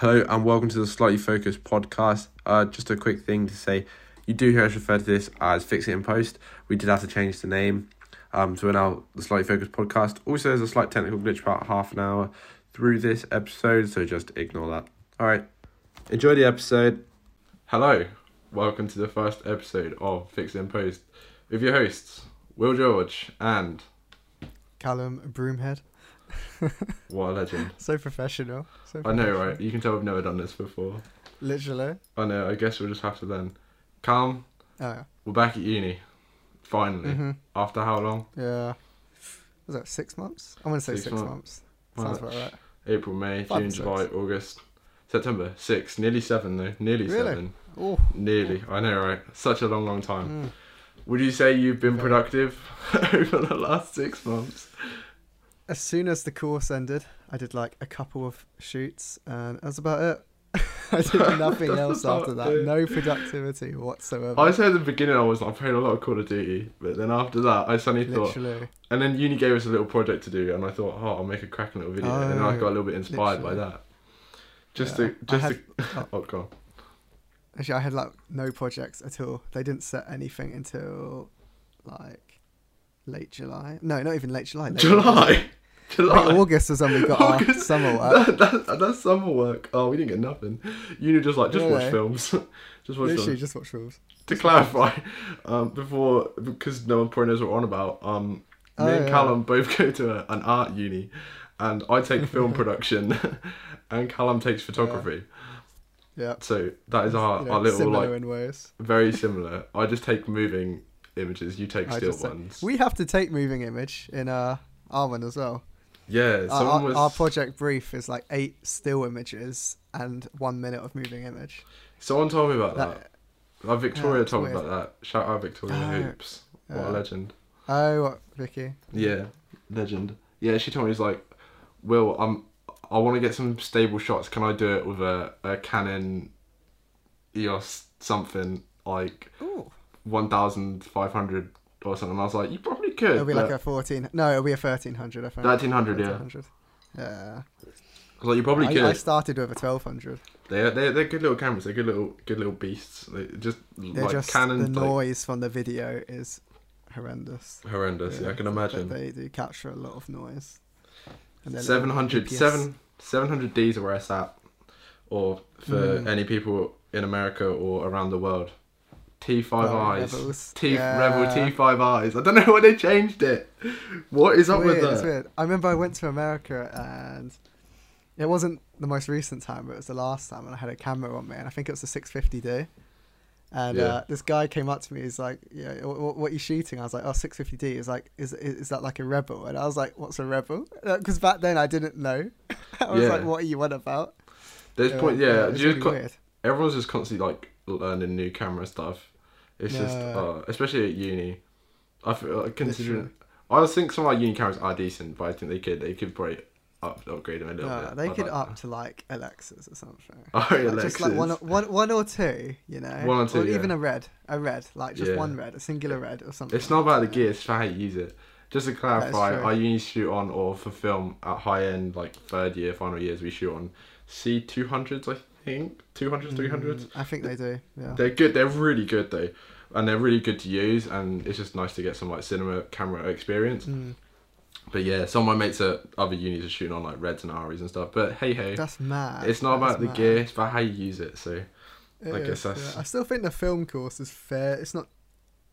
Hello and welcome to the Slightly Focused podcast. Uh, just a quick thing to say, you do hear us refer to this as Fix It in Post. We did have to change the name, um, so we're now the Slightly Focused podcast. Also, there's a slight technical glitch about half an hour through this episode, so just ignore that. All right, enjoy the episode. Hello, welcome to the first episode of Fix It in Post with your hosts Will George and Callum Broomhead. what a legend. So professional. So I know, right? You can tell we've never done this before. Literally. I know. I guess we'll just have to then. Calm. Oh, We're back at uni. Finally. hmm After how long? yeah. Was that six months? I'm gonna say Six six, months. months. Sounds March, about right. April, May, Five June. July, August, September. Six. Nearly seven though. Nearly Really? seven. Oh. Nearly. I know, right? Such a long, long time. Mm. Would you say you've been productive over the last six months? As soon as the course ended, I did like a couple of shoots, and that's about it. I did nothing else after that. it. No productivity whatsoever. I said at the beginning I was I played a lot of Call of Duty, but then after that I suddenly thought, and then uni gave us a little project to do, and I thought, oh, I'll make a cracking little video, and then I Oh, got a little bit inspired by oh, that. Just Yeah. to, just had- to, uh, oh god. Actually, I had like no projects at all. They didn't set anything until like late July. No, not even late July. Late July. July. August was when we got our summer work. That, that, that's summer work. Oh, we didn't get nothing. Uni just like just watch films. just watch Literally, films. just watch films. To clarify, um, before because no one probably knows what we're on about. Um, me Oh, and yeah. Callum both go to a, an art uni, and I take film production, and Callum takes photography. Yeah. So that is our, You our little similar like very similar. I just take moving images. You take I still just ones. We have to take moving image in uh, our one as well. Yeah, Our, was. our project brief is like eight still images and one minute of moving image. someone told me about that. That, Uh, Victoria it's told me about that. Shout out Victoria Oh, Hoops. What a legend. oh, what, Vicky? Yeah, legend. Yeah, she told me, it's like, Will, I'm, I want to get some stable shots. Can I do it with a, a Canon EOS something like Ooh. 1500 or something? I was like, you probably could. It'll be like a 14. No, it'll be a 1300, I think. 1300, yeah. 1300. Yeah. I like, you probably I, could. I started with a 1200. They're, they're they're good little cameras. They're good little good little beasts. They just They're like just Canon the like, noise from the video is horrendous. horrendous. Yeah, I can imagine. They do capture a lot of noise. And then 700 7 700 Ds are where I sat, or for Mm. any people in America or around the world. T5 Oh, eyes. T Yeah. Rebel T5is. I don't know why they changed it. What is It's up weird, with it's that? weird. I remember I went to America and it wasn't the most recent time, but it was the last time, and I had a camera on me, and I think it was the 650D. And Yeah. uh, this guy came up to me. He's like, "Yeah, what, what are you shooting?" I was like, "Oh, 650D." He's like, "Is is, is that like a rebel?" And I was like, "What's a rebel?" Because back then I didn't know. I was Yeah. like, "What are you on about?" There's point. Yeah, it's you really just co- weird. everyone's just constantly like learning new camera stuff. It's just, uh, especially at uni. I feel like considering. I think some of our uni cameras are decent, but I think they could they could probably up, upgrade them a little Uh, bit. they I'd could like up that. to like Alexas or something. Oh, Like, just like one, Alexas. or- one, one or two, you know, One or two, even yeah. a red, a red, like just Yeah. one red, a singular red or something. It's not about the gear, it's how you use it. Just to clarify, our uni shoot on or for film at high end, like third year, final years, we shoot on C two hundreds, I think, two hundreds, three hundreds. Mm, I think they do. Yeah. They're good. They're really good though, and they're really good to use. And it's just nice to get some like cinema camera experience. Mm, But yeah, some of my mates at other unis are shooting on like reds and Aris and stuff. But hey, hey, that's mad. it's not is about the mad. gear; it's about how you use it. So It I guess that's- yeah. I still think the film course is fair. It's not.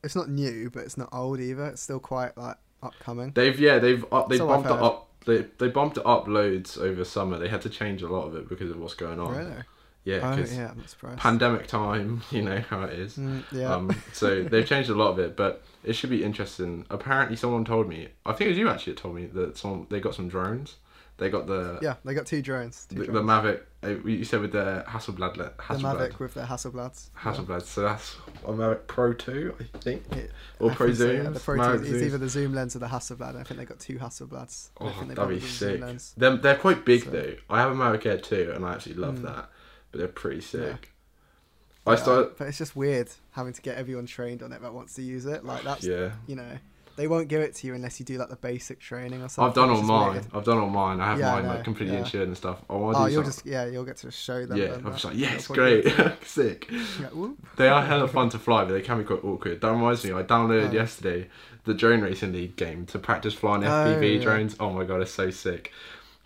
It's not new, but it's not old either. It's still quite like upcoming. they've yeah they've up they So I've bumped it up. They, they bumped it up loads over summer. They had to change a lot of it because of what's going on. Really? Yeah, oh because yeah, I'm surprised. pandemic time, you know how it is. Mm, yeah. Um, so they've changed a lot of it, but it should be interesting. Apparently, someone told me. I think it was you actually that told me that someone they got some drones. They got the yeah, they got two drones. Two the, the. Mavic. uh, You said with the Hasselblad. le- The Hasselblad. Mavic with their Hasselblads. Yeah. Hasselblad. So that's a Mavic Pro Two, I think, It- or I Pro so, Zoom. yeah. The Pro two, it's either the zoom lens or the Hasselblad. I think they got two Hasselblads. Oh, that'd be both use zoom sick. Them, they're quite big So- though. I have a Mavic Air 2 and I actually love Mm. that, but they're pretty Yeah. sick. I uh, Yeah, started. but it's just weird having to get everyone trained on it that wants to use it. Like that's Yeah. you know, they won't give it to you unless you do like the basic training or something. I've done all mine. weird. I've done all mine. I have Yeah, mine know, like completely yeah. insured and stuff. I to Oh, oh you'll something. just yeah, you'll get to show them. Yeah, I'm just like, yes, great, sick. Yeah, whoop. They are hella fun to fly, but they can be quite awkward. That reminds me, I downloaded Oh. yesterday the Drone Racing League game to practice flying Oh, FPV yeah. drones. Oh my god, it's so sick.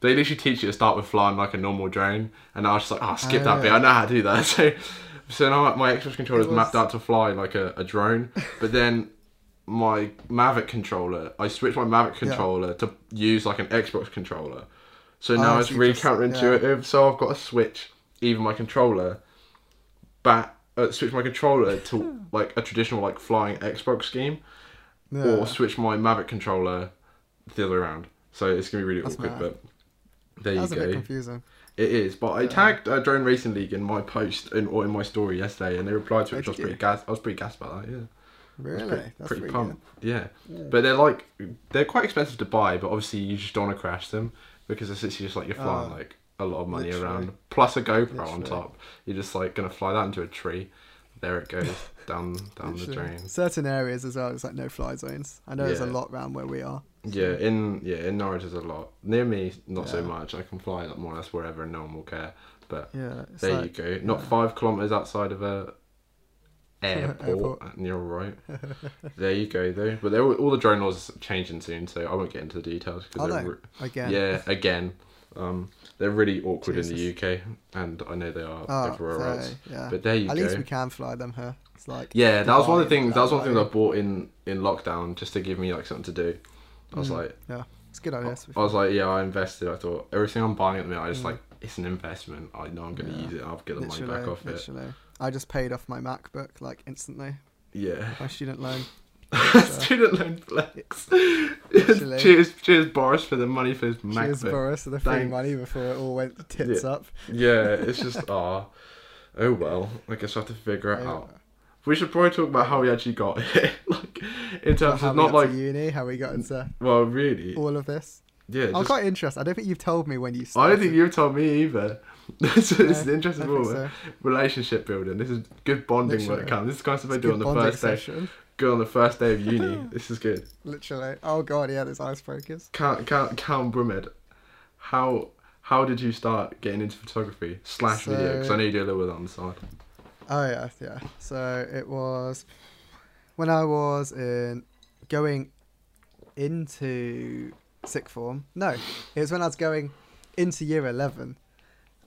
They literally teach you to start with flying like a normal drone, and I was just like, oh, skip that bit. yeah. I ah. know how to do that. So, so now my Xbox controller is mapped out to fly like a, a drone, but then my Mavic controller, I switched my Mavic controller to use like an Xbox controller. So ah, now Oh, it's really just- counterintuitive. So I've got to switch even my controller back, uh, switch my controller to hmm. like a traditional like flying Xbox scheme, Yeah. or switch my Mavic controller the other way around. So it's gonna be really That's awkward, mad. but there That's a you bit go. confusing. It is, but I tagged uh, Drone Racing League in my post in, or in my story yesterday, and they replied to it. Which I was pretty gas. I was pretty gassed about that. Yeah, Really, pretty, that's pretty pretty pumped. Yeah, good. but they're like they're quite expensive to buy, but obviously you just don't want to crash them because it's literally just like you're flying Oh, like a lot of money literally. around, plus a GoPro on top. You're just like gonna fly that into a tree. There it goes down down the drain. Certain areas as well, it's like no fly zones. I know there's a lot around where we are. Yeah, in yeah in Norwich there's a lot. Near me, not so much. I can fly like more or less wherever, and no one will care. But Yeah, there like, you go. Not yeah. five kilometers outside of a airport, Airport. and you're right. there you go, though. But all all the drone laws are changing soon, so I won't get into the details Are they're re- again. yeah, again, um, they're really awkward in the UK, and I know they are Oh, everywhere so, else. yeah. But there you At go. At least we can fly them here. It's like Yeah, that was one of the things. That was one thing I bought in in lockdown just to give me like something to do. I was Mm. like, yeah, it's good idea. be I was like, yeah, I invested. I thought everything I'm buying at the minute, I just Mm. like it's an investment. I know I'm going to Yeah. use it. I'll get the money back off it. I just paid off my MacBook like instantly. Yeah. My student loan. Student loan flex. Cheers, cheers, Boris, for the money for his MacBook. Cheers, Boris, for the free Thanks. money before it all went tits up. Yeah, it's just ah, oh well. I guess I have to figure it Oh, out. We should probably talk about how we actually got here, like in terms how of we not got like uni, how we got into well, really, all of this. yeah. I'm Just, quite interested. I don't think you've told me when you I don't think you've told me either. this No, is interesting I moment. so. relationship building. This is good bonding Literally. comes. This is the kind of stuff I do on the first day. session. Good on the first day of uni. this is good. Literally. Oh god, yeah, there's icebreakers. Cal, Cal, count Brumed, how how did you start getting into photography slash video? Because I So- know you do a little bit on the side. Oh yeah, yeah. So it was when I was in going into sixth form. No, it was when I was going into year eleven.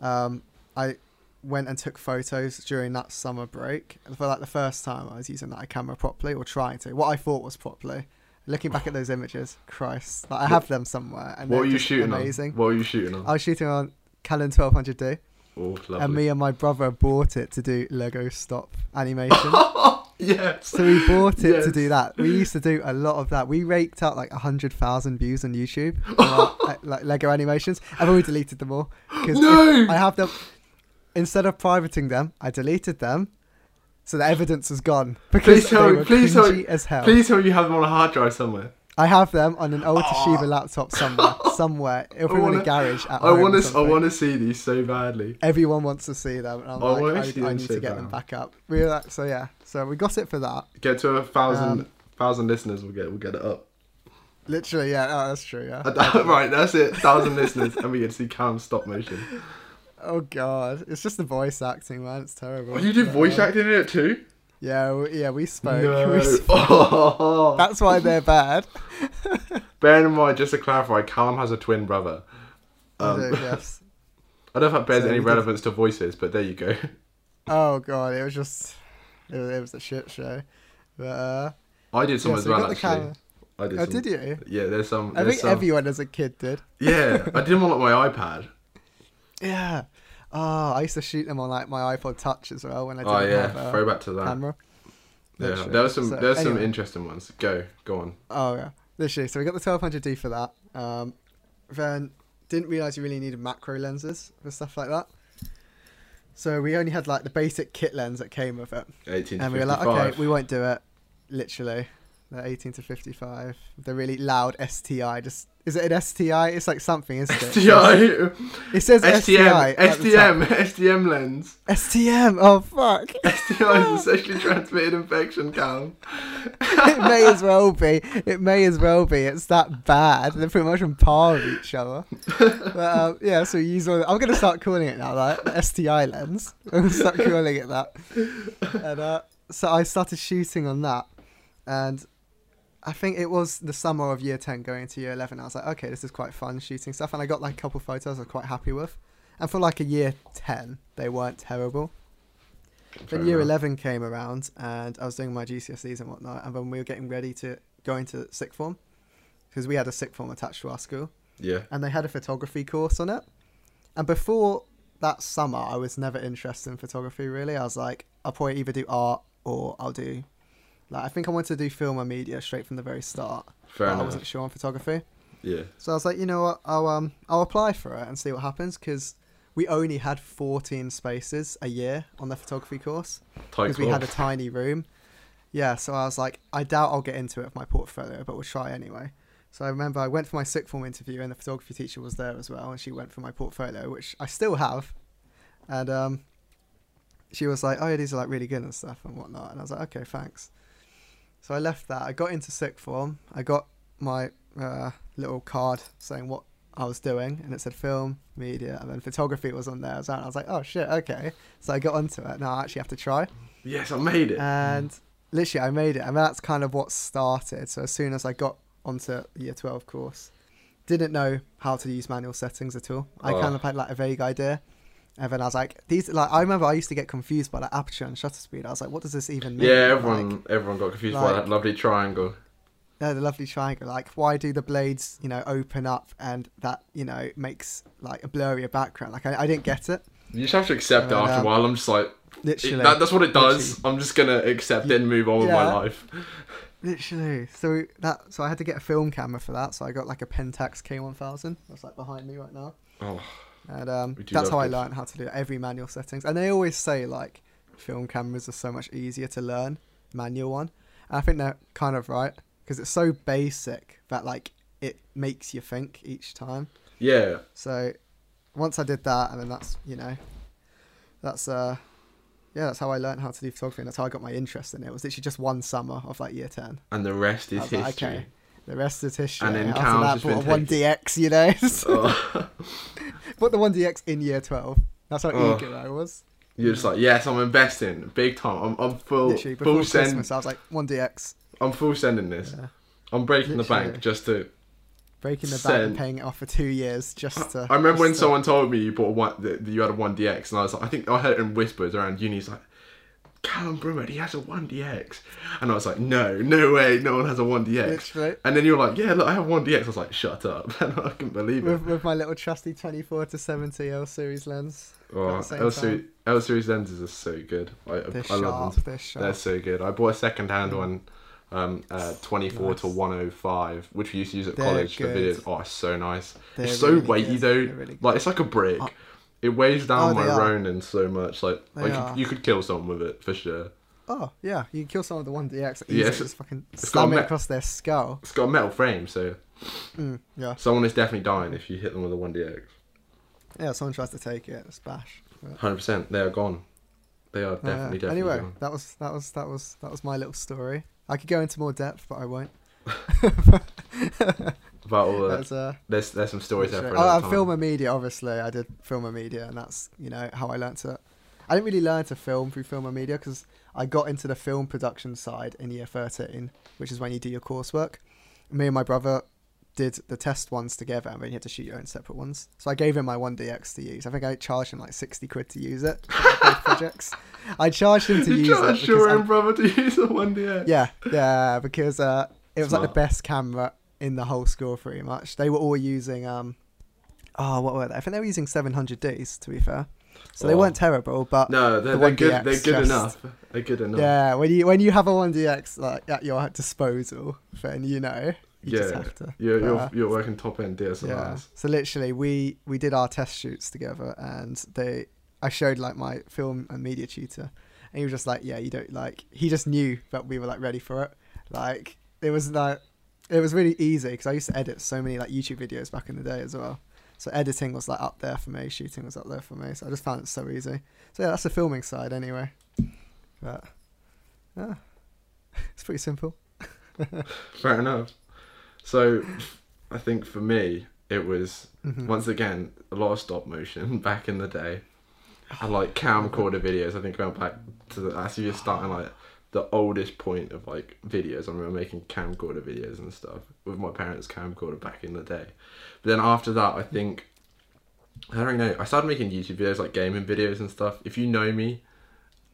Um, I went and took photos during that summer break and for like the first time. I was using that camera properly or trying to. What I thought was properly. Looking back at those images, Christ, like, I have them somewhere, and what were you shooting amazing. on? What were you shooting on? I was shooting on Canon 1200D, oh, lovely. and me and my brother bought it to do Lego stop animation. yes. So we bought it Yes. to do that. We used to do a lot of that. We raked up like hundred thousand views on YouTube, our, uh, like Lego animations, and then we deleted them all because No! I have them. Instead of privating them, I deleted them, so the evidence is gone because Please tell me- please tell me- as hell. Please tell me you have them on a hard drive somewhere. I have them on an old Oh. Toshiba laptop somewhere. somewhere, it'll be in wanna- a garage at I want to. I want to see these so badly. Everyone wants to see them, and I'm I like, I, I need so to get them back up. We were like, so yeah, so we got it for that. Get to a thousand Um, thousand listeners. We'll get. We'll get it up. Literally, yeah, oh, that's true. Yeah. right, that's it. Thousand listeners, and we get to see Cam stop motion. Oh god, it's just the voice acting, man. It's terrible. Oh, you do voice uh, acting in it too? Yeah, we, yeah, we spoke. No. We sp- Oh. That's why they're bad. Bearing in mind, just to clarify, Callum has a twin brother. I Um, do, yes. I don't know if that bears So any we did- relevance to voices, but there you go. Oh god, it was just, it was, it was a shit show. But uh, I did some yeah, as so well, actually. camera. I did Oh, some. did you? Yeah, there's some. I think some. everyone as a kid did. Yeah, I did them on like my iPad. Yeah. Oh, I used to shoot them on like my iPod Touch as well when I didn't Oh yeah, have a throwback to that. camera. Yeah, Literally. there was some. So, there was some interesting ones. Go, go on. Oh yeah, literally. So we got the 1200D for that. Um, then didn't realize you really needed macro lenses for stuff like that. So we only had like the basic kit lens that came with it, and we were like, okay, we won't do it. Literally, the 18 to 55, the really loud STI. Just is it an STI? It's like something, isn't it? STI, It says STI. STM, at STM, STM lens. STM. Oh fuck. STI is a sexually transmitted infection, Cal. it may as well be. It may as well be. It's that bad. They're pretty much on par with each other. But um, yeah, so we use all. I'm gonna start calling it now, like the STI lens. I'm gonna start calling it that. And uh, so I started shooting on that, and I think it was the summer of year ten going into year eleven. I was like, okay, this is quite fun shooting stuff, and I got like a couple photos I was quite happy with. And for like a year ten, they weren't terrible. Fair Then year enough. 11 came around and I was doing my GCSEs and whatnot. And when we were getting ready to go into sixth form, because we had a sixth form attached to our school, Yeah. and they had a photography course on it. And before that summer, I was never interested in photography really. I was like, I'll probably either do art or I'll do, like, I think I wanted to do film and media straight from the very start. Fair but I wasn't sure on photography. Yeah. So I was like, you know what, I'll um I'll apply for it and see what happens because we only had 14 spaces a year on the photography course because we had a tiny room. Yeah, so I was like, I doubt I'll get into it with my portfolio, but we'll try anyway. So I remember I went for my sixth form interview, and the photography teacher was there as well, and she went for my portfolio, which I still have, and um, she was like, "Oh, yeah, these are like really good and stuff and whatnot," and I was like, "Okay, thanks." So I left that. I got into sick form. I got my uh, little card saying what I was doing, and it said film, media, and then photography was on there as well. And I was like, "Oh shit, okay." So I got onto it. Now I actually have to try Yes, I made it. and literally I made it, and that's kind of what started. So as soon as I got onto year twelve course, didn't know how to use manual settings at all. I Oh. kind of had like a vague idea, and then I was like, these like I remember I used to get confused by like aperture and shutter speed. I was like, what does this even mean? yeah, Like, everyone everyone got confused by that lovely triangle. yeah, the lovely triangle. Like, why do the blades, you know, open up and that, you know, makes like a blurrier background? Like, I, I didn't get it. You just have to accept it after um, a while. I'm just like, it- Literally, that, that's what it does. I'm just gonna accept it and move on with my life. Literally. So that so I had to get a film camera for that. So I got like a Pentax K1000. That's like behind me right now. Oh, And um, that's how I learned how to do every manual settings. And they always say like film cameras are so much easier to learn manual one. And I think they're kind of right because it's so basic that like it makes you think each time. yeah. So once I did that, and then that's you know, that's uh, yeah, that's how I learned how to do photography, and that's how I got my interest in it. It was literally just one summer of like year ten. And the rest is was like, history. okay. The rest is history. And then After Cal's that, bought a one DX, you know. Oh. bought the one DX in year twelve. That's how Oh. eager I was. You're just like, yes, I'm investing big time. I'm, I'm full, Literally before full send. Christmas, I was like one DX. I'm full sending this. Yeah. I'm breaking the bank just to. Breaking the bank and paying it off for two years just to. I remember when to- someone told me you bought one, that you had a one DX, and I was like, I think I heard it in whispers around uni. He's like, Callum Brummer, he has a one DX, and I was like, no, no way, no one has a one DX. Literally. And then you were like, yeah, look, I have one DX. I was like, shut up, and I couldn't believe it. With, with my little trusty 24 to 70 L series lens. Oh, at the same L series, L series lenses are so good. I, They're I love sharp. them. They're sharp. They're so good. I bought a second hand Mm. one, um, uh, 24 to 105, which we used to use at They're college for videos. Oh, it's so nice. They're it's so really weighty good. though. Really. Like it's like a brick. It weighs down Oh, my are. Ronin so much. Like, They like are. you, could kill someone with it for sure. Oh, yeah. You can kill someone with the 1DX. Easy. Yes, Just fucking got slam it me- across their skull. It's got a metal frame, so Mm, yeah. someone is definitely dying if you hit them with a 1DX. Yeah, someone tries to take it. It's bash. 100%. They are gone. They are yeah. definitely, definitely Anyway, gone. that was that was that was that was my little story. I could go into more depth, but I won't. About all that. Uh, There's, there's some stories there for oh, and film and media. Obviously, I did film and media, and that's you know how I learnt to. I didn't really learn to film through film and media because I got into the film production side in year thirteen, which is when you do your coursework. Me and my brother did the test ones together, and then you had to shoot your own separate ones. So I gave him my one DX to use. I think I charged him like sixty quid to use it for projects. I charged him to you use it. charged because your I'm- own brother to use a 1DX? yeah, yeah, because uh, it was like the best camera in the whole school, pretty much. They were all using um, oh, what were they? I think they were using 700Ds to be fair, so they Oh. weren't terrible. But No, they're, The they're good. They're good just- enough. They're good enough. yeah, when you when you have a 1DX like at your disposal, then you know you just Yeah, have to. You're, But, you're, you're working top end DSLRs. yeah. So literally, we we did our test shoots together, and they I showed like my film and media tutor, and he was just like, yeah, you don't like. He just knew that we were like ready for it. Like it was like it was really easy because I used to edit so many like YouTube videos back in the day as well. So editing was like up there for me, shooting was up there for me. So I just found it so easy. So yeah, that's the filming side anyway. But yeah, it's pretty simple. Fair enough. So, I think for me, it was Mhm. once again a lot of stop motion back in the day. I like camcorder videos. I think going back to the actually just starting like the oldest point of like videos. I remember making camcorder videos and stuff with my parents' camcorder back in the day. But then after that, I think I don't know. I started making YouTube videos like gaming videos and stuff. If you know me,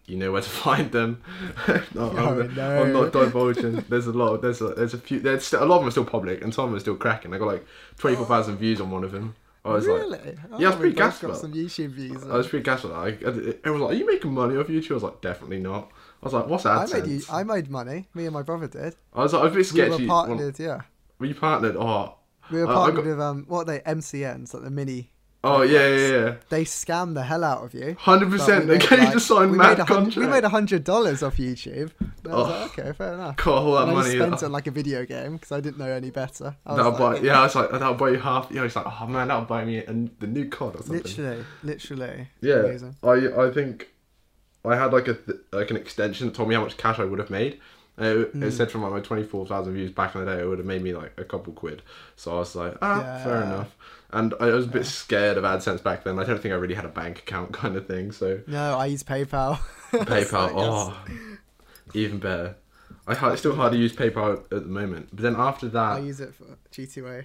you know where to find them. no, Oh, I'm, no. I'm not divulging. There's a lot. There's a there's a few. There's still, a lot of them are still public, and some of them are still cracking. I got like twenty four thousand views on one of them. I was like, really? Oh, Yeah, I oh, was pretty gassed got some YouTube views. I was pretty gassed with that. I, I, everyone was like, "Are you making money off YouTube?" I was like, "Definitely not." I was like, "What's I AdSense?" made you, I made money. Me and my brother did. I was like, "I was a bit We sketchy." were partnered. Yeah, Were you partnered? Oh, we were I- I partnered got- with um what are they MCNs like the mini. oh yeah, yeah, yeah. They scammed the hell out of you. Hundred But percent. we They made, get you like- to sign we mad contract. We made a hundred dollars off YouTube. And I was Oh. like, okay, fair enough. Got all that And I just spent it on like a video game because I didn't know any better. I that'll like, buy. Yeah, I was like, that'll buy you half. Yeah, it's like, oh man, that'll buy me a, the new COD or something. literally, literally. Yeah, Amazing. I I think I had like a th- like an extension that told me how much cash I would have made. It, it Mm. said from like my twenty four thousand views back in the day, it would have made me like a couple quid. So I was like, ah, fair enough. And I was a bit Yeah. scared of AdSense back then. I don't think I really had a bank account kind of thing. So No, I use PayPal. PayPal, oh, even better. I ha- still hard to use PayPal at the moment. But then after that, I use it for G2A.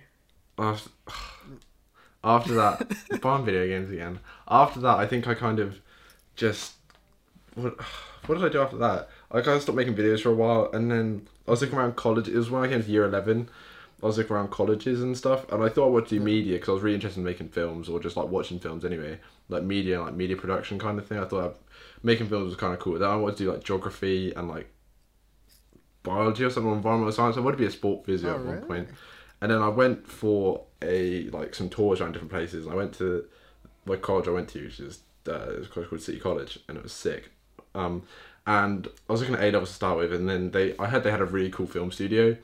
after, after that, buying video games again. After that, I think I kind of just what what did I do after that? I kind of stopped making videos for a while, and then I was looking around college. It was when I came to year eleven. I was looking around colleges and stuff, and I thought I would do media because I was really interested in making films or just like watching films anyway, like media, like media production kind of thing. I thought I'd, making films was kind of cool. Then I wanted to do like geography and like biology or something, or environmental science. I wanted to be a sport physio Oh, at one really? point. And then I went for a like some tours around different places. I went to my college I went to, which is uh, it was a college called City College, and it was sick. Um, and I was looking at A levels to start with, and then they I heard they had a really cool film studio,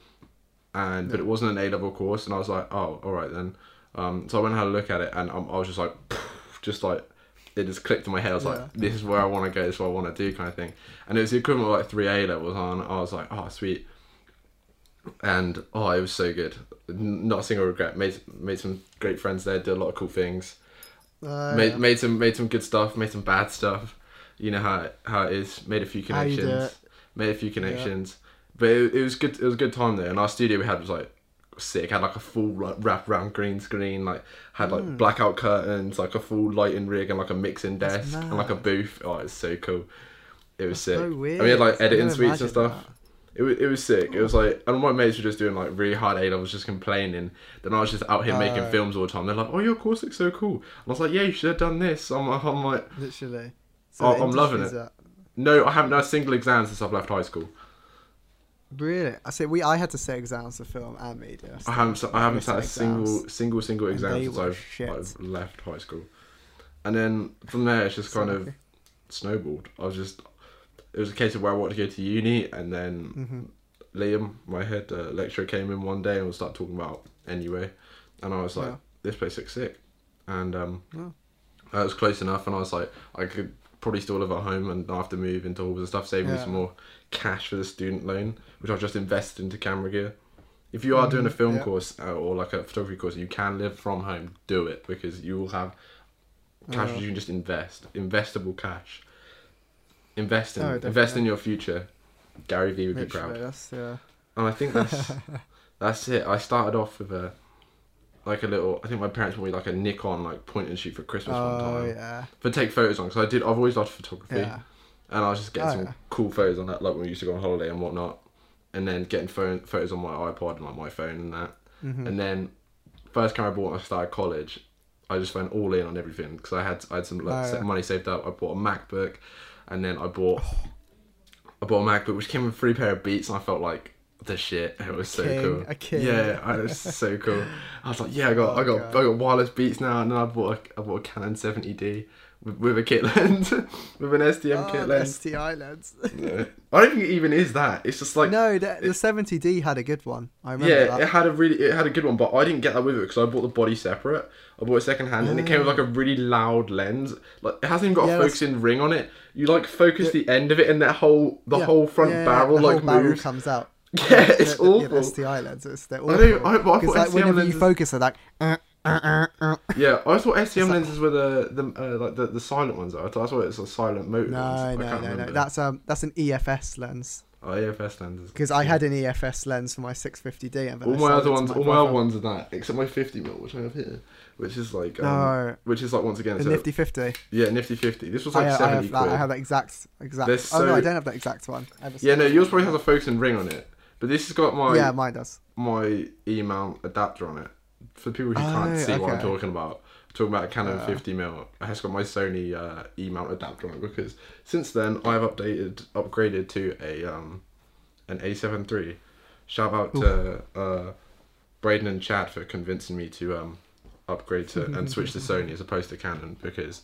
and but it wasn't an A level course, and I was like, oh, all right then. Um, so I went and had a look at it, and um, I was just like, just like it just clicked in my head. I was Yeah. like, this is where I want to go. This is what I want to do, kind of thing. And it was the equivalent of like three A levels, on. I was like, oh, sweet. And oh, it was so good. Not a single regret. Made made some great friends there. Did a lot of cool things. Uh, made yeah. made some made some good stuff. Made some bad stuff. You know how how it is. Made a few How you do connections. Made a few connections. But it, it was good. It was a good time there. And our studio we had was like sick. Had like a full wrap around green screen. Like had like Mm. blackout curtains. Like a full lighting rig and like a mixing desk and like a booth. Oh, it's so cool. It was That's sick. so weird. And we had like editing suites and stuff. It was, it was sick. It was like, and my mates were just doing like really hard A levels, just complaining. Then I was just out here making Oh. films all the time. They're like, "Oh, your course looks so cool." And I was like, "Yeah, you should have done this." I'm, I'm like. Literally. Oh, I'm loving it. at- "No, I haven't done a single exam since I've left high school. Really? I say we. I had to sit exams for film and media. I haven't, I haven't sat a single, single, single exam since I've. I've left high school." And then from there, it's just kind of snowballed. I was just, it was a case of where I wanted to go to uni, and then Mhm. Liam, my head uh, lecturer, came in one day and we started talking about anyway, and I was like, Yeah. "This place looks sick," and um, Oh. I was close enough, and I was like, I could probably still live at home and to move into halls and stuff, saving me some more cash for the student loan, which I've just invested into camera gear. If you are doing a Mhm, film yeah. course uh, or like a photography course, you can live from home. Do it because you will have cash Oh. you can just invest, investable cash. Invest in Oh, invest in your future. Gary Vee would be proud. that's yeah. And I think that's that's it. I started off with a like a little. I think my parents bought me like a Nikon like point and shoot for Christmas one Oh time yeah. for take photos on. Because I did. I've always loved photography, Yeah. and I was just getting Oh, some yeah. cool photos on that, like when we used to go on holiday and whatnot, and then getting phone photos on my iPod and like my phone and that. Mhm. And then first camera I bought when I started college, I just went all in on everything because I had I had some like, Oh, yeah. money saved up. I bought a MacBook, and then I bought I bought a MacBook which came with a free pair of Beats, and I felt like the shit. It was so king, cool. a king. Yeah, it was so cool. I was like, yeah, I got Oh, I got God. I got wireless Beats now, and then I bought a, I bought a Canon 70D with, with a kit lens, with an STM Oh, kit lens. STI lens. Yeah. I don't think it even is that. It's just like no, the, the 70D had a good one. I remember yeah, that. it had a really it had a good one, but I didn't get that with it because I bought the body separate. I bought it second hand, and it came with like a oh. really loud lens. Like it hasn't even got Yeah, a that's- focusing ring on it. You like focus the end of it, and that whole the whole front barrel the like whole barrel comes out. Yeah, it's the, the- awful. the STI lenses, they're I awful. I- but I thought like STM whenever you focus, they're like. Uh, uh, uh, uh. Yeah, I thought STM lenses were the the uh, like the, the silent ones. I thought I thought it was a silent mode. No, ones. I no, can't no, no. That's um, that's an EFS lens. oh, AFS lenses. Because I had an EFS lens for my 650D, and all my other ones, my all my other ones are that, except my 50 mil, which I have here, which is like, um, No, which is like once again, the so- Nifty 50. yeah, nifty 50. This was I, like have- I 70 have that. quid. I have that exact, exact. They're Oh no, I don't have that exact one. I have a Yeah, no, yours probably has a 650D. focusing ring on it, but this has got my Yeah, mine does. my E mount adapter on it. For people who Oh, can't see what I'm okay. talking about, I'm talking about a Canon Yeah. 50 mil. It has got my Sony uh, E mount adapter on it because since then I've updated, upgraded to a um an A7 III. Shout out to uh, Braden and Chad for convincing me to um upgrade to and switch to Sony as opposed to Canon because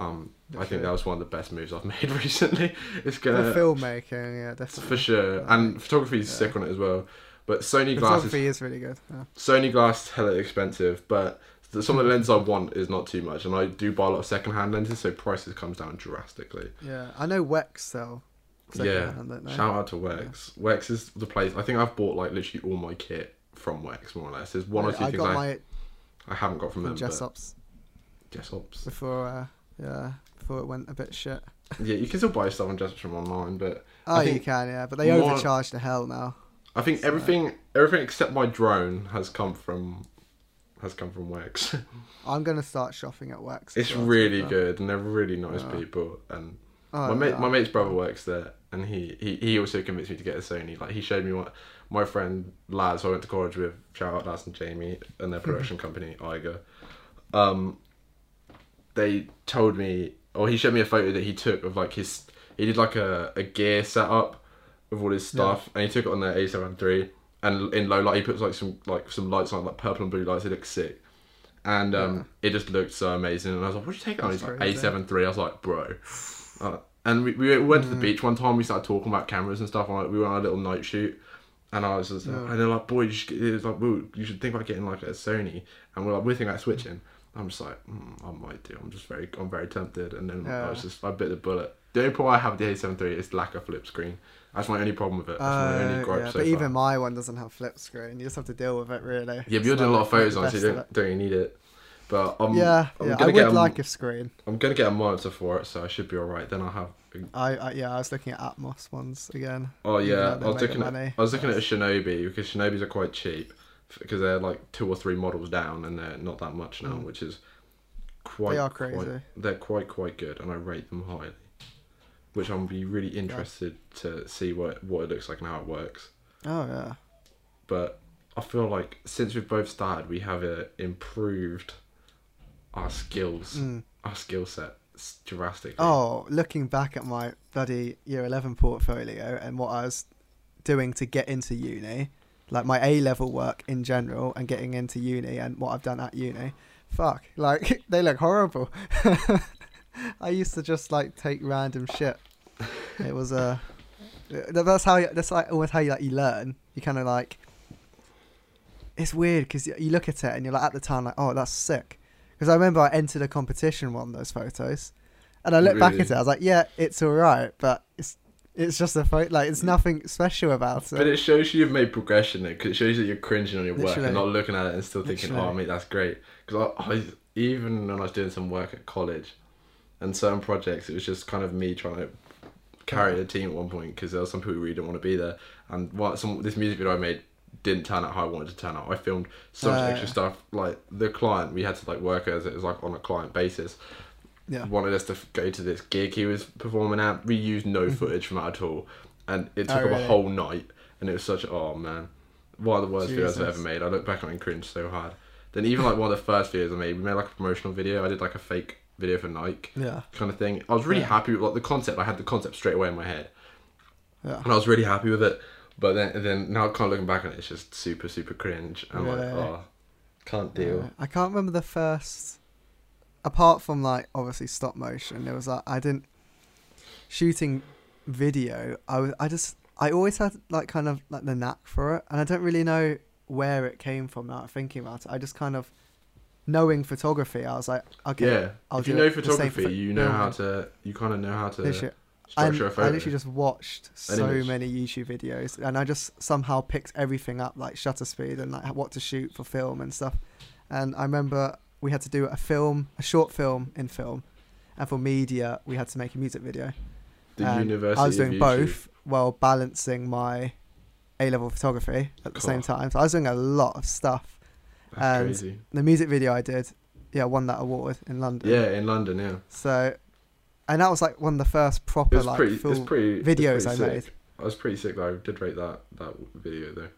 um I think that was one of the best moves I've made recently. It's gonna filmmaking, yeah, for sure, and photography is Yeah. sick on it as well. But Sony glasses Photography is really good. Yeah. Sony glass is hella expensive, but some of the lenses I want is not too much, and I do buy a lot of second-hand lenses, so prices comes down drastically. yeah, I know Wex sell. yeah, shout out to Wex. Wex is the place. I think I've bought like literally all my kit from Wex, more or less. There's one or two I things got I, my I haven't got from them. but Jessops Jessops. before, uh, yeah, before it went a bit shit. Yeah, you can still buy stuff on Jessops from online, but Oh, I you can, yeah, but they more- overcharge to hell now. I think So- everything, everything except my drone has come from, has come from Wex. I'm gonna start shopping at Wex. it's well, really good, and they're really nice Yeah. people, and Oh, my mate, yeah. my mate's brother works there, and he, he, he also convinced me to get a Sony. Like he showed me what my friend Laz, who I went to college with, shout out Laz and Jamie, and their production company Iger. Um, they told me, or he showed me a photo that he took of like his, he did like a, a gear setup with all his stuff, and he took it on their A7 III, and in low light he puts like some like some lights on, like purple and blue lights. It looks sick. And um, it just looked so amazing, and I was like, "What'd you take on?" He's like, "A7 III." I was like, "Bro," Uh, and we, we went to Mm. the beach one time. We started talking about cameras and stuff. And like, we went on a little night shoot, and I was just, Yeah. and they're like, "Boy, you should, get, it was like, you should think about getting like a Sony." And we're like, "We're thinking about switching." I'm just like, mm, "I might do." I'm just very, I'm very tempted. And then I was just, I bit the bullet. The only problem I have with the A7 III is lack of flip screen. That's my only problem with it. That's my only Uh, gripe yeah, so but far. even my one doesn't have flip screen. You just have to deal with it, really. yeah, but It's you're doing a lot of photos on, it, so you don't, don't really need it. But I'm, yeah, I'm yeah. I would get a, like a screen. I'm gonna get a monitor for it, so I should be alright. Then I'll have I, I yeah, I was looking at Atomos ones again. Oh yeah, I was looking at money. I was looking at a Shinobi because Shinobis are quite cheap because they're like two or three models down and they're not that much now, Mm. which is quite They are quite- crazy. they're quite quite good and I rate them highly. Which I'm be really interested to see what what it looks like and how it works. Oh yeah. But I feel like since we've both started, we have uh, improved our skills, Mm. our skill set drastically. Oh, looking back at my bloody year eleven portfolio and what I was doing to get into uni, like my A level work in general and getting into uni and what I've done at uni, fuck, like they look horrible. I used to just like take random shit. It was Uh, that's how you, that's like almost how you like you learn. You kind of like. It's weird because you look at it and you're like at the time like, oh, that's sick. Because I remember I entered a competition one of those photos, and I look back at it. I was like, yeah, it's all right, but it's it's just a photo. Like it's nothing special about it. But it shows you you've made progression because it shows that you're cringing on your work and not looking at it and still thinking, Literally. "Oh, mate, that's great." Because I, I, even when I was doing some work at college, and certain projects, it was just kind of me trying to carry the team at one point because there were some people who really didn't want to be there. And what some this music video I made didn't turn out how I wanted to turn out. I filmed so much Uh, extra stuff. Like the client, we had to like work as it was like on a client basis. Yeah. Wanted us to go to this gig he was performing at. We used no mm-hmm. footage from that at all, and it Oh, took up a whole night. And it was such oh man, one of the worst videos I've ever made. I look back on it and cringe so hard. Then even like one of the first videos I made, we made like a promotional video. I did like a fake video for Nike Yeah. kind of thing. I was really Yeah. happy with like the concept. I had the concept straight away in my head, Yeah. and I was really happy with it. But then then now kind of looking back on it, it's just super super cringe. I'm like Really? oh, can't deal. I can't remember the first apart from like obviously stop motion, it was like I didn't shooting video. I was I just I always had like kind of like the knack for it, and I don't really know where it came from. Now thinking about it, I just kind of knowing photography. I was like, okay, yeah. I'll if you know photography, you know how to. You kind of know how to Literally, structure a I photo. I literally just watched so many YouTube videos, and I just somehow picked everything up, like shutter speed and like what to shoot for film and stuff. And I remember we had to do a film, a short film in film, and for media we had to make a music video. the and University I was doing both while balancing my A level photography at the same time. So I was doing a lot of stuff. That's and- crazy. The music video I did, yeah, won that award in London. Yeah, in London, yeah. So, and that was like one of the first proper like pretty. full pretty. videos I sick. made. I was pretty sick. Though. I did rate that that video though.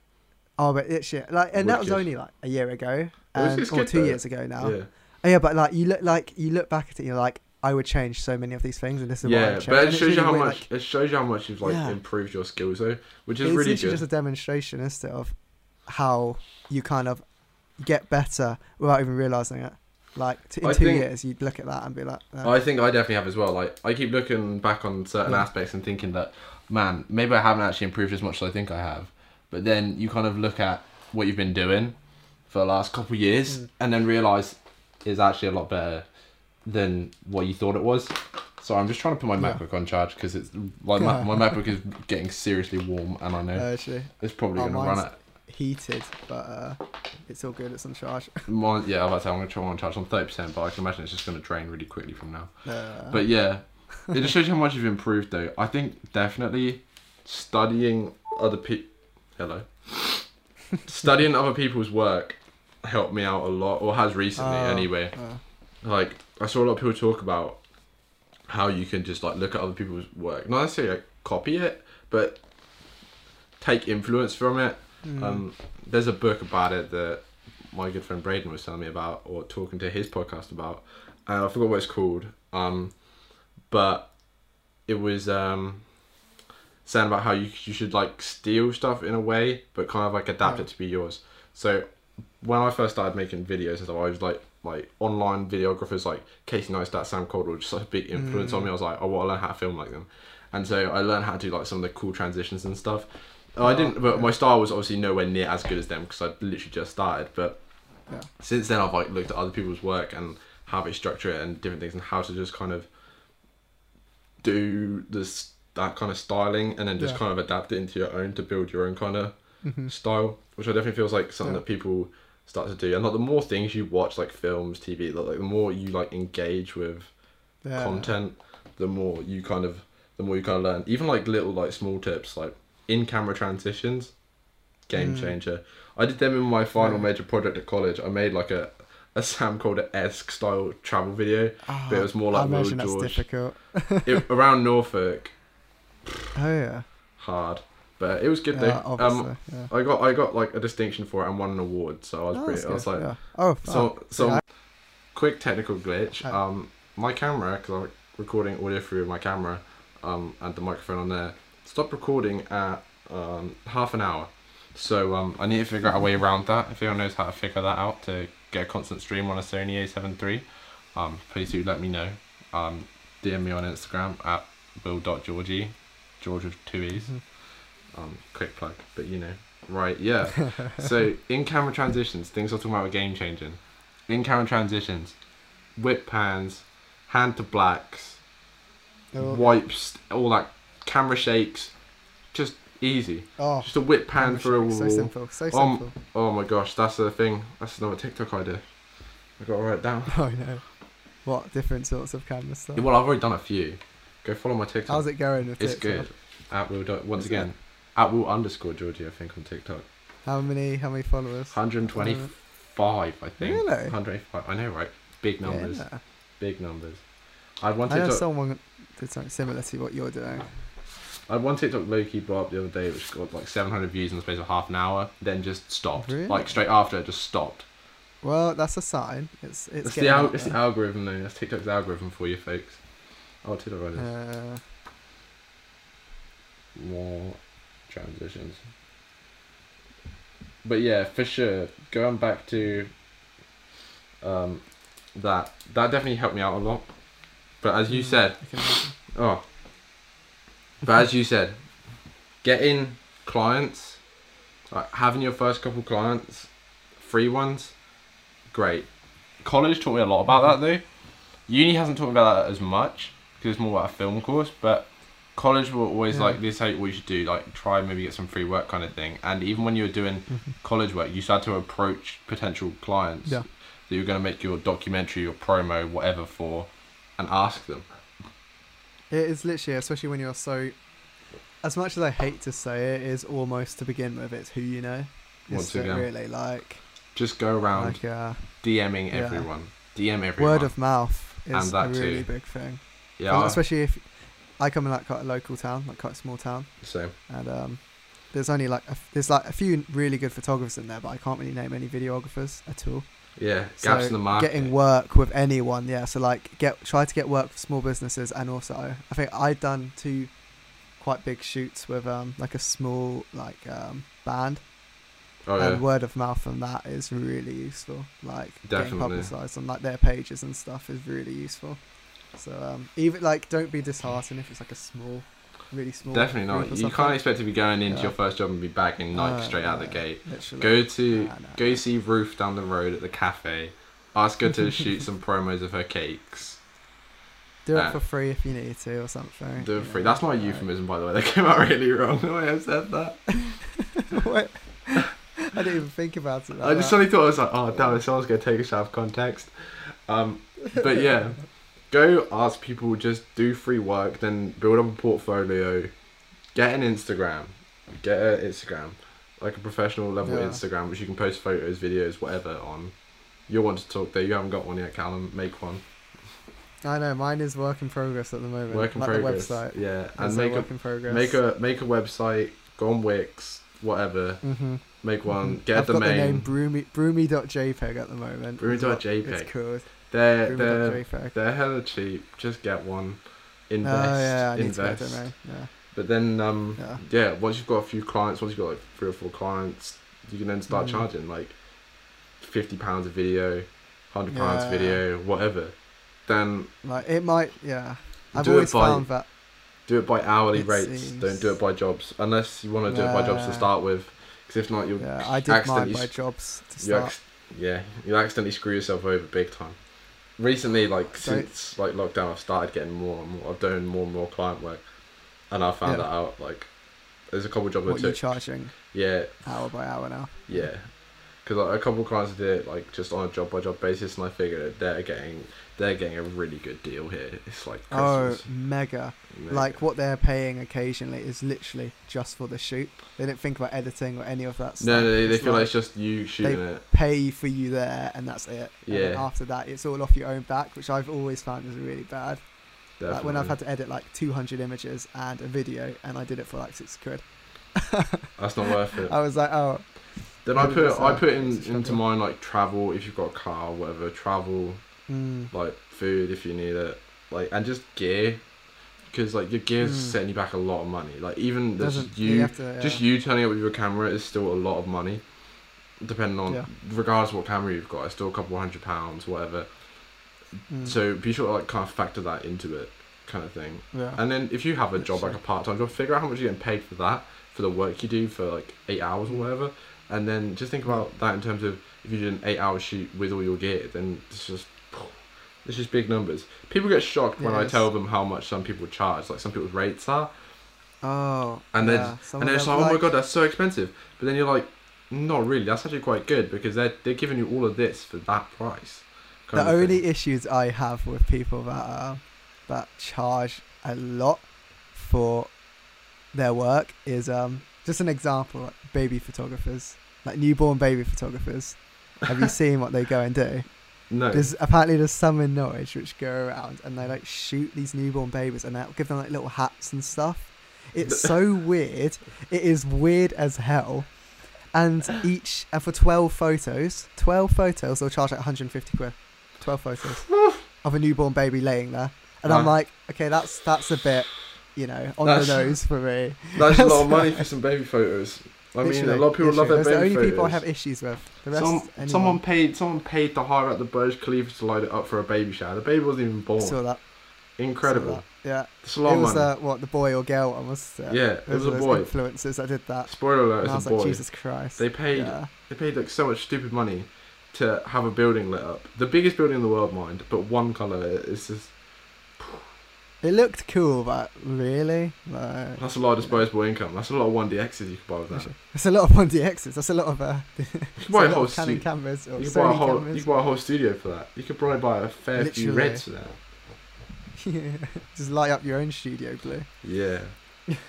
Oh, but it's shit. Like, and that was only like a year ago, was- and, or good two though. years ago now. Yeah. Oh, yeah, but like you look like you look back at it, you're like, I would change so many of these things, and this is what I Yeah, would change. but it it's shows you how weird, much. like, it shows you how much you've like Yeah. improved your skills though, which is it's really good. just a demonstration, isn't it, of how you kind of get better without even realizing it. Like t- in I two think- years, you'd look at that and be like, uh, I think I definitely have as well. Like I keep looking back on certain Yeah. aspects and thinking that, man, maybe I haven't actually improved as much as I think I have. But then you kind of look at what you've been doing for the last couple of years, Mm. and then realize it's actually a lot better than what you thought it was. So I'm just trying to put my Yeah. MacBook on charge because it's like my, my MacBook is getting seriously warm, and I know uh, actually it's probably oh, going to run out. heated, but uh, it's all good. It's on charge. Mine, yeah, I was about to say I'm going to try one on charge on thirty percent, but I can imagine it's just going to drain really quickly from now. Uh, But yeah, it just shows you how much you've improved, though. I think definitely studying other people. Hello. studying other people's work helped me out a lot, or has recently Oh. anyway. Like I saw a lot of people talk about how you can just like look at other people's work, not necessarily like, copy it, but take influence from it. mm, Um, there's a book about it that my good friend Braden was telling me about, or talking to his podcast about, and I forgot what it's called. Um, but it was um, saying about how you you should like steal stuff in a way, but kind of like adapt Yeah. it to be yours. So when I first started making videos and stuff, I was like like online videographers like Casey Neistat, Sam Kolder, just such a big influence on Mm. me. I was like, I want to learn how to film like them, and so I learned how to do like some of the cool transitions and stuff. I Oh, didn't, but my style was obviously nowhere near as good as them because I literally just started. But Yeah. since then, I've like looked at other people's work and how they structure it and different things and how to just kind of do this that kind of styling and then just Yeah. kind of adapt it into your own to build your own kind of mhm. style, which I definitely feels like something Yeah. that people start to do. And like the more things you watch, like films, TV, like the more you like engage with yeah. content, the more you kind of the more you kind of learn. Even like little like small tips like in camera transitions, game Mm. changer. I did them in my final major project at college. I made like a a Sam Kolder esque style travel video Ah, but it was more like I imagine that's difficult. it, around Norfolk. Oh yeah, Hard, but it was good yeah, though. Um, yeah. I got I got like a distinction for it and won an award, so I was Oh, pretty. I was like, yeah. oh, So, fuck. so Yeah, quick technical glitch. Um, my camera, because I'm recording audio through my camera, um, and the microphone on there, stopped recording at um half an hour. So um, I need to figure out a way around that. If anyone knows how to figure that out to get a constant stream on a Sony A7 III, um, please do let me know. Um, DM me on Instagram at will.georgie, George with two e's. Mhm. Um, quick plug, but you know, right? Yeah. so in camera transitions, things I'm talking about are game changing. In camera transitions, whip pans, hand to blacks, Oh, wipes, all that camera shakes, just easy. oh, Just a whip pan for a wall. So simple. So Um, simple. Oh my gosh, that's the thing. That's another TikTok idea. I got to write it down. Oh no. What different sorts of camera stuff? Well, I've already done a few. Go follow my TikTok. How's it going with It's TikTok? good. At will dot- once Is again. At will underscore Georgie, I think on TikTok. How many? How many followers? 125, I think. Really? 125. I know, right? Big numbers. Yeah. Big numbers. I one I know TikTok. someone did something similar to what you're doing. I one TikTok low key blow up the other day, which got like 700 views in the space of half an hour, then just stopped. Really? Like straight after it just stopped. Well, that's a sign. It's it's, It's, getting the, al- it's the algorithm, though. That's TikTok's algorithm for you, folks. Oh, TikTok right Uh, More transitions. But yeah, for sure, going back to um, that that definitely helped me out a lot. But as you Mm, said, I can imagine. oh, but as you said, getting clients, like having your first couple clients, free ones, great. College taught me a lot about that though. Uni hasn't taught me about that as much because it's more about a film course, but college were always Yeah. like this: is how what you should do, like try and maybe get some free work kind of thing. And even when you were doing Mhm. college work, you started to approach potential clients Yeah. that you're going to make your documentary, your promo, whatever for, and ask them. It is literally, especially when you're so. As much as I hate to say it, is almost to begin with. It's who you know. Once It's again. really like Just go around like uh, DMing Yeah. everyone. DM everyone. word of mouth is a really too. big thing. Yeah, especially if I come in like quite a local town, like quite a small town, same. and um, there's only like a, there's like a few really good photographers in there, but I can't really name any videographers at all. Yeah, gaps so in the market. getting work with anyone, yeah. So like get try to get work for small businesses, and also I think I'd done two quite big shoots with um like a small like um band, oh yeah, and word of mouth from that is really useful. Like getting Definitely. publicized on like their pages and stuff is really useful. So um even like don't be disheartened if it's like a small, really small. definitely not. You can't expect to be going into Yeah. your first job and be bagging Nike Uh, straight out the gate. Literally. Go to Nah, nah, go nah. see Ruth down the road at the cafe. Ask her to shoot some promos of her cakes. Do it for free if you need to or something. Do it free. know, That's not a euphemism, by the way. That came out really wrong the way I said that. Wait, I didn't even think about it. Like I just that. suddenly thought I was like, oh damn, it, someone's gonna take us out of context. Um, but yeah, go ask people. Just do free work, then build up a portfolio. Get an Instagram. Get an Instagram, like a professional level Yeah. Instagram, which you can post photos, videos, whatever on. You'll want to talk there. You haven't got one yet, Callum. Make one. I know mine is work in progress at the moment. Work in like progress. The website. Yeah, and a make a work in progress. make a make a website. Go on Wix, whatever. Mm-hmm. Make one. Mhm. Get I've a got the name broomy broomy.jpg at the moment. Broomy.jpg. It's called They're they're they're hella cheap. Just get one. Oh Invest. yeah, I need to get invest. Yeah. But then, um, Yeah. yeah. once you've got a few clients, once you've got like three or four clients, you can then start Mm. charging like fifty pounds a video, hundred pounds a Yeah. video, whatever. Then Like it might. Yeah. I've Do it always by- found that. do it by hourly It rates. seems- Don't do it by jobs, unless you want to do it by jobs to start with. Because if not, you'll Yeah, I did mine by jobs to you start. ac- yeah you accidentally screw yourself over big time. Recently, like since like lockdown, I've started getting more and more. I've done more and more client work, and I found Yeah. that out. Like, there's a couple of jobs I what you charging Yeah, hour by hour now? Yeah, because like, a couple of clients did it like just on a job by job basis, and I figured that they're getting they're getting a really good deal here. It's like Oh, Christmas. mega. Mega. Like what they're paying occasionally is literally just for the shoot. They don't think about editing or any of that stuff. no, no, they, they feel like it's just you shooting it. pay for you there and that's it. And Yeah. after that, it's all off your own back, which I've always found is really bad. Definitely. Like when I've had to edit like 200 images and a video, and I did it for like six quid. That's not worth it. I was like, oh, then I put I put in into mine like travel if you've got a car, or whatever travel mm, like food if you need it, like and just gear, because like your gear's Mm. setting you back a lot of money. Like even doesn't you, to, just you turning up with your camera is still a lot of money, depending on Yeah. regardless of what camera you've got. It's still a couple hundred pounds, whatever. Mm, So be sure to like kind of factor that into it, kind of thing. yeah. And then if you have a job like a part time job, figure out how much you're getting paid for that, for the work you do for like eight hours or whatever. And then just think about that in terms of if you did an eight hour shoot with all your gear, then it's just it's just big numbers. People get shocked when I tell them how much some people charge, like some people's rates are, Oh, and then yeah. And it's them, like, oh my god, that's so expensive. But then you're like, not really. That's actually quite good because they're they're giving you all of this for that price. the of thing. only issues I have with people that uh, that charge a lot for their work is um just an example like baby photographers like newborn baby photographers have you seen what they go and do no. there's apparently there's some in Norwich which go around and they like shoot these newborn babies and they'll give them like little hats and stuff. It's so weird. It is weird as hell. And each and for 12 photos 12 photos they'll charge like 150 quid. 12 photos of a newborn baby laying there. And i'm like okay that's that's a bit you know on That's- the nose for me. That's a lot of money for some baby photos. I mean, a lot of people love literally. their That's baby the only people I have issues with. The rest, Some, anyone. someone paid someone paid to hire out the Burj Khalifa to light it up for a baby shower. The baby wasn't even born. saw that. saw Incredible. that. Yeah. It's it was money. uh, what the boy or girl one was. Uh, yeah, it was a boy. Influencers that did that. Spoiler alert, And I it's was a like. Jesus Christ. They paid Yeah. they paid like so much stupid money to have a building lit up. The biggest building in the world, mind, but one color. It's just It looked cool, but really, like, that's a lot of disposable income. That's a lot of one DXs you could buy with that. it's a lot of 1DXs. That's a lot of uh, You could buy a whole of Canon cameras You could buy a whole cameras. you could buy a whole studio for that. You could probably buy a fair few Literally. reds for that. Yeah. Just light up your own studio blue. Yeah.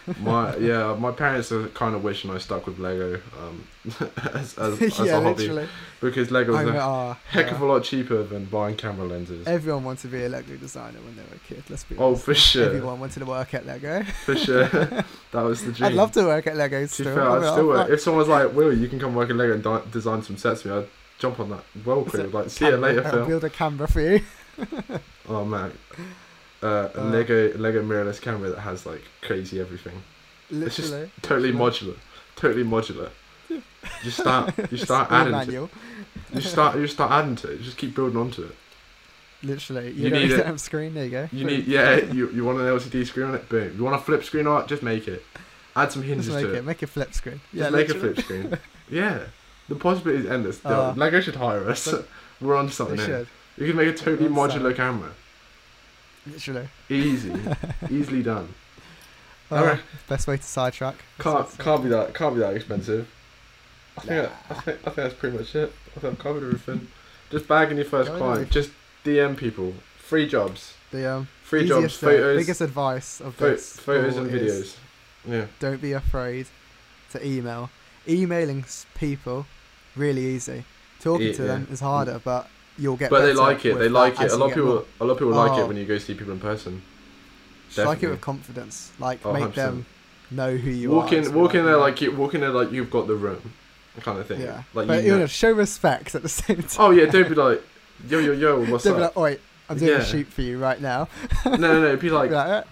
my yeah, my parents are kind of wishing I stuck with Lego um, as, as, as yeah, a hobby literally. because Lego's I a ah, heck yeah. of a lot cheaper than buying camera lenses. Everyone wanted to be a Lego designer when they were a kid. Let's be Oh, honest. for sure, Everyone wanted to work at Lego. for sure. that was the dream. I'd love to work at Lego To be still. fair, I mean, still work. If someone was like, "Will, you can come work at Lego and di- design some sets for me," I'd jump on that well quick. Like, see you later, I'll Phil. build a camera for you. Oh man, uh, a Uh. Lego Lego mirrorless camera that has like crazy everything. Literally, It's just Totally Literally. modular. Totally modular. You start you start adding to, manual. you start you start adding to it. You just keep building onto it. Literally. You, You need a screen. There you go. You need yeah. You you want an LCD screen on it? Boom. You want a flip screen art? Just make it. Add some hinges Just make to it. it. Make a flip screen. Just yeah, make a flip screen. Yeah. The possibilities are endless. Uh, Lego should hire us. We're on They something here. should. You can make a totally modular camera. Literally. Easy. Easily done. Uh, Alright. Best way to sidetrack. Can't So- can't be that can't be that expensive. I think Nah. I, think I think that's pretty much it. I think I've covered everything. Just bagging your first Covered client. everything. Just DM people. Free jobs. The um, Free jobs. easiest, uh, Photos. biggest advice of pho- this photos and videos. Yeah. Don't be afraid to email. Emailing people really easy. Talking Yeah, to them is harder, but you'll get. But they like it. They like it. A lot of people. A lot of people like Oh. it when you go see people in person. Just like it with confidence. Like Oh, make 100%. them know who you walk are. in, walk in there like you, walk in there like you've got the room, kind of thing. yeah. Like but you know. show respect at the same time. Oh yeah, don't be like, yo yo yo, what's Don't be up? like, oi, I'm doing Yeah. a shoot for you right now. no no no, be like, Be like, "Eh,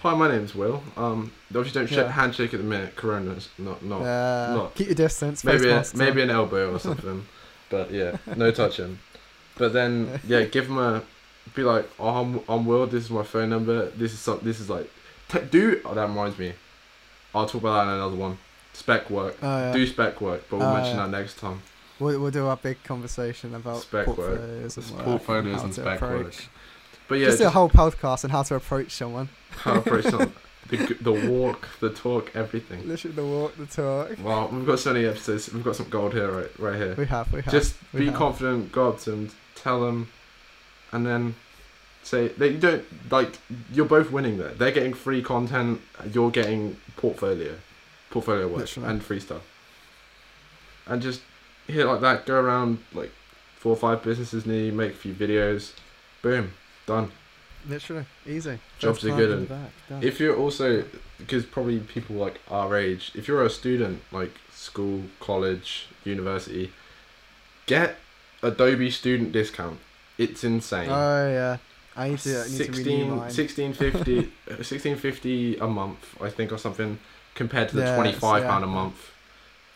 hi, my name's Will. Um, obviously don't shake, Yeah. handshake at the minute. Corona's not not. uh, not. keep your distance. maybe a, maybe an elbow or something, but yeah, no touching. But then yeah, give them a, be like, oh, I'm I'm Will. This is my phone number. This is some. This is like, t- do. Oh, that reminds me. I'll talk about that in another one. Spec work. Oh, yeah. Do spec work, but we'll Oh, mention yeah. that next time. We'll, we'll do our big conversation about Spec work. portfolios It's and, work portfolios how and to spec work. But yeah, Just do a whole podcast on how to approach someone. how to approach someone. the the walk, the talk, everything. Literally the walk, the talk. Well, we've got so many episodes. We've got some gold here, right, right here. We have, we have. Just we be have. confident, go up to them, tell them, and then say that you don't like. You're both winning there. They're getting free content. You're getting portfolio, portfolio work, and free stuff. And just hit like that. Go around like four or five businesses near you. Make a few videos. Boom, done. Literally, easy. Jobs First are good and. If you're also, because probably people like our age, if you're a student, like school, college, university, get Adobe student discount. It's insane. Oh yeah, I need to. I need to renew 16, mine. 1650, 1650 uh, a month, I think, or something, compared to the Yeah, twenty five yeah. a month.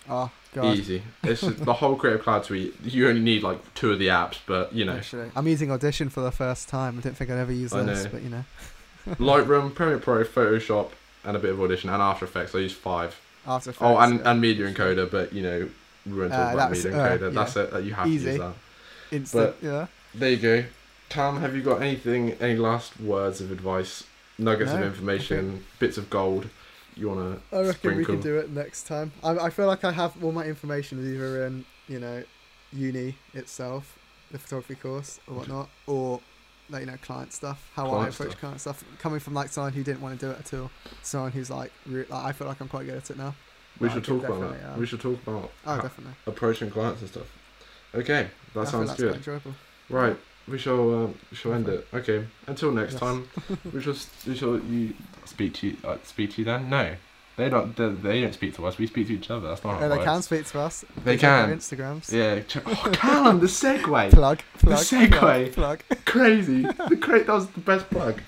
Oh god. Easy. It's the whole Creative Cloud suite. You only need like two of the apps, but you know, Actually, I'm using Audition for the first time. I didn't think I'd ever use this, but you know, Lightroom, Premiere Pro, Photoshop, and a bit of Audition and After Effects. I use five. After Effects. Oh, and, yeah. and Media Encoder, but you know, we won't talk Uh, about that's- uh, Encoder. yeah. That's it. That you have to use that. instant. yeah. There you go. Cam, have you got anything? Any last words of advice? Nuggets of No, information, bits of gold. You wanna I reckon sprinkle? we can do it next time. I, I feel like I have all my information is either in you know uni itself, the photography course or whatnot, or like you know client stuff. How I approach stuff. client stuff. Coming from like someone who didn't want to do it at all, someone who's like, re- like I feel like I'm quite good at it now. We should talk about that. um, We should talk about Oh, ho- definitely. approaching clients and stuff. Okay, that I sounds good. Enjoyable. Right, we shall um, we shall end it. Okay, until next Yes. time. we shall we shall you speak to you uh, speak to you then. No, they don't. They, they don't speak to us. We speak to each other. That's not how it they works. can speak to us. They Check out our can. Instagrams. Yeah. ch- Oh, Callum, the segue. Plug. Plug. segue. Plug. plug. Crazy. The cra- that was the best plug.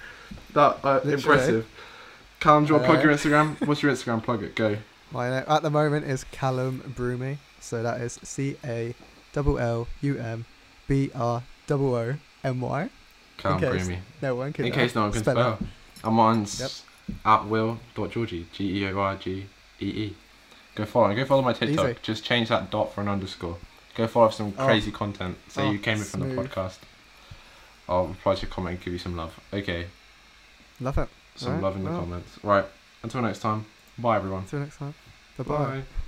That uh, impressive. Callum, do you want to plug Uh, your Instagram? What's your Instagram? Plug it. Go. My name at the moment is Callum Broomy. So that is C A L L U M B R O O M Y. Callum. Creamy. No one can. In case no one can spell. I'm on Yep. at will.georgie. G E O R G E E. Go follow. Go follow my TikTok. Easy. Just change that dot for an underscore. Go follow some Oh. crazy content. Say Oh, you came in from the podcast. I'll reply to your comment and give you some love. Okay. Love it. Some Alright, love in the well. comments. Right. Until next time. Bye everyone. Until next time. Bye bye. Bye.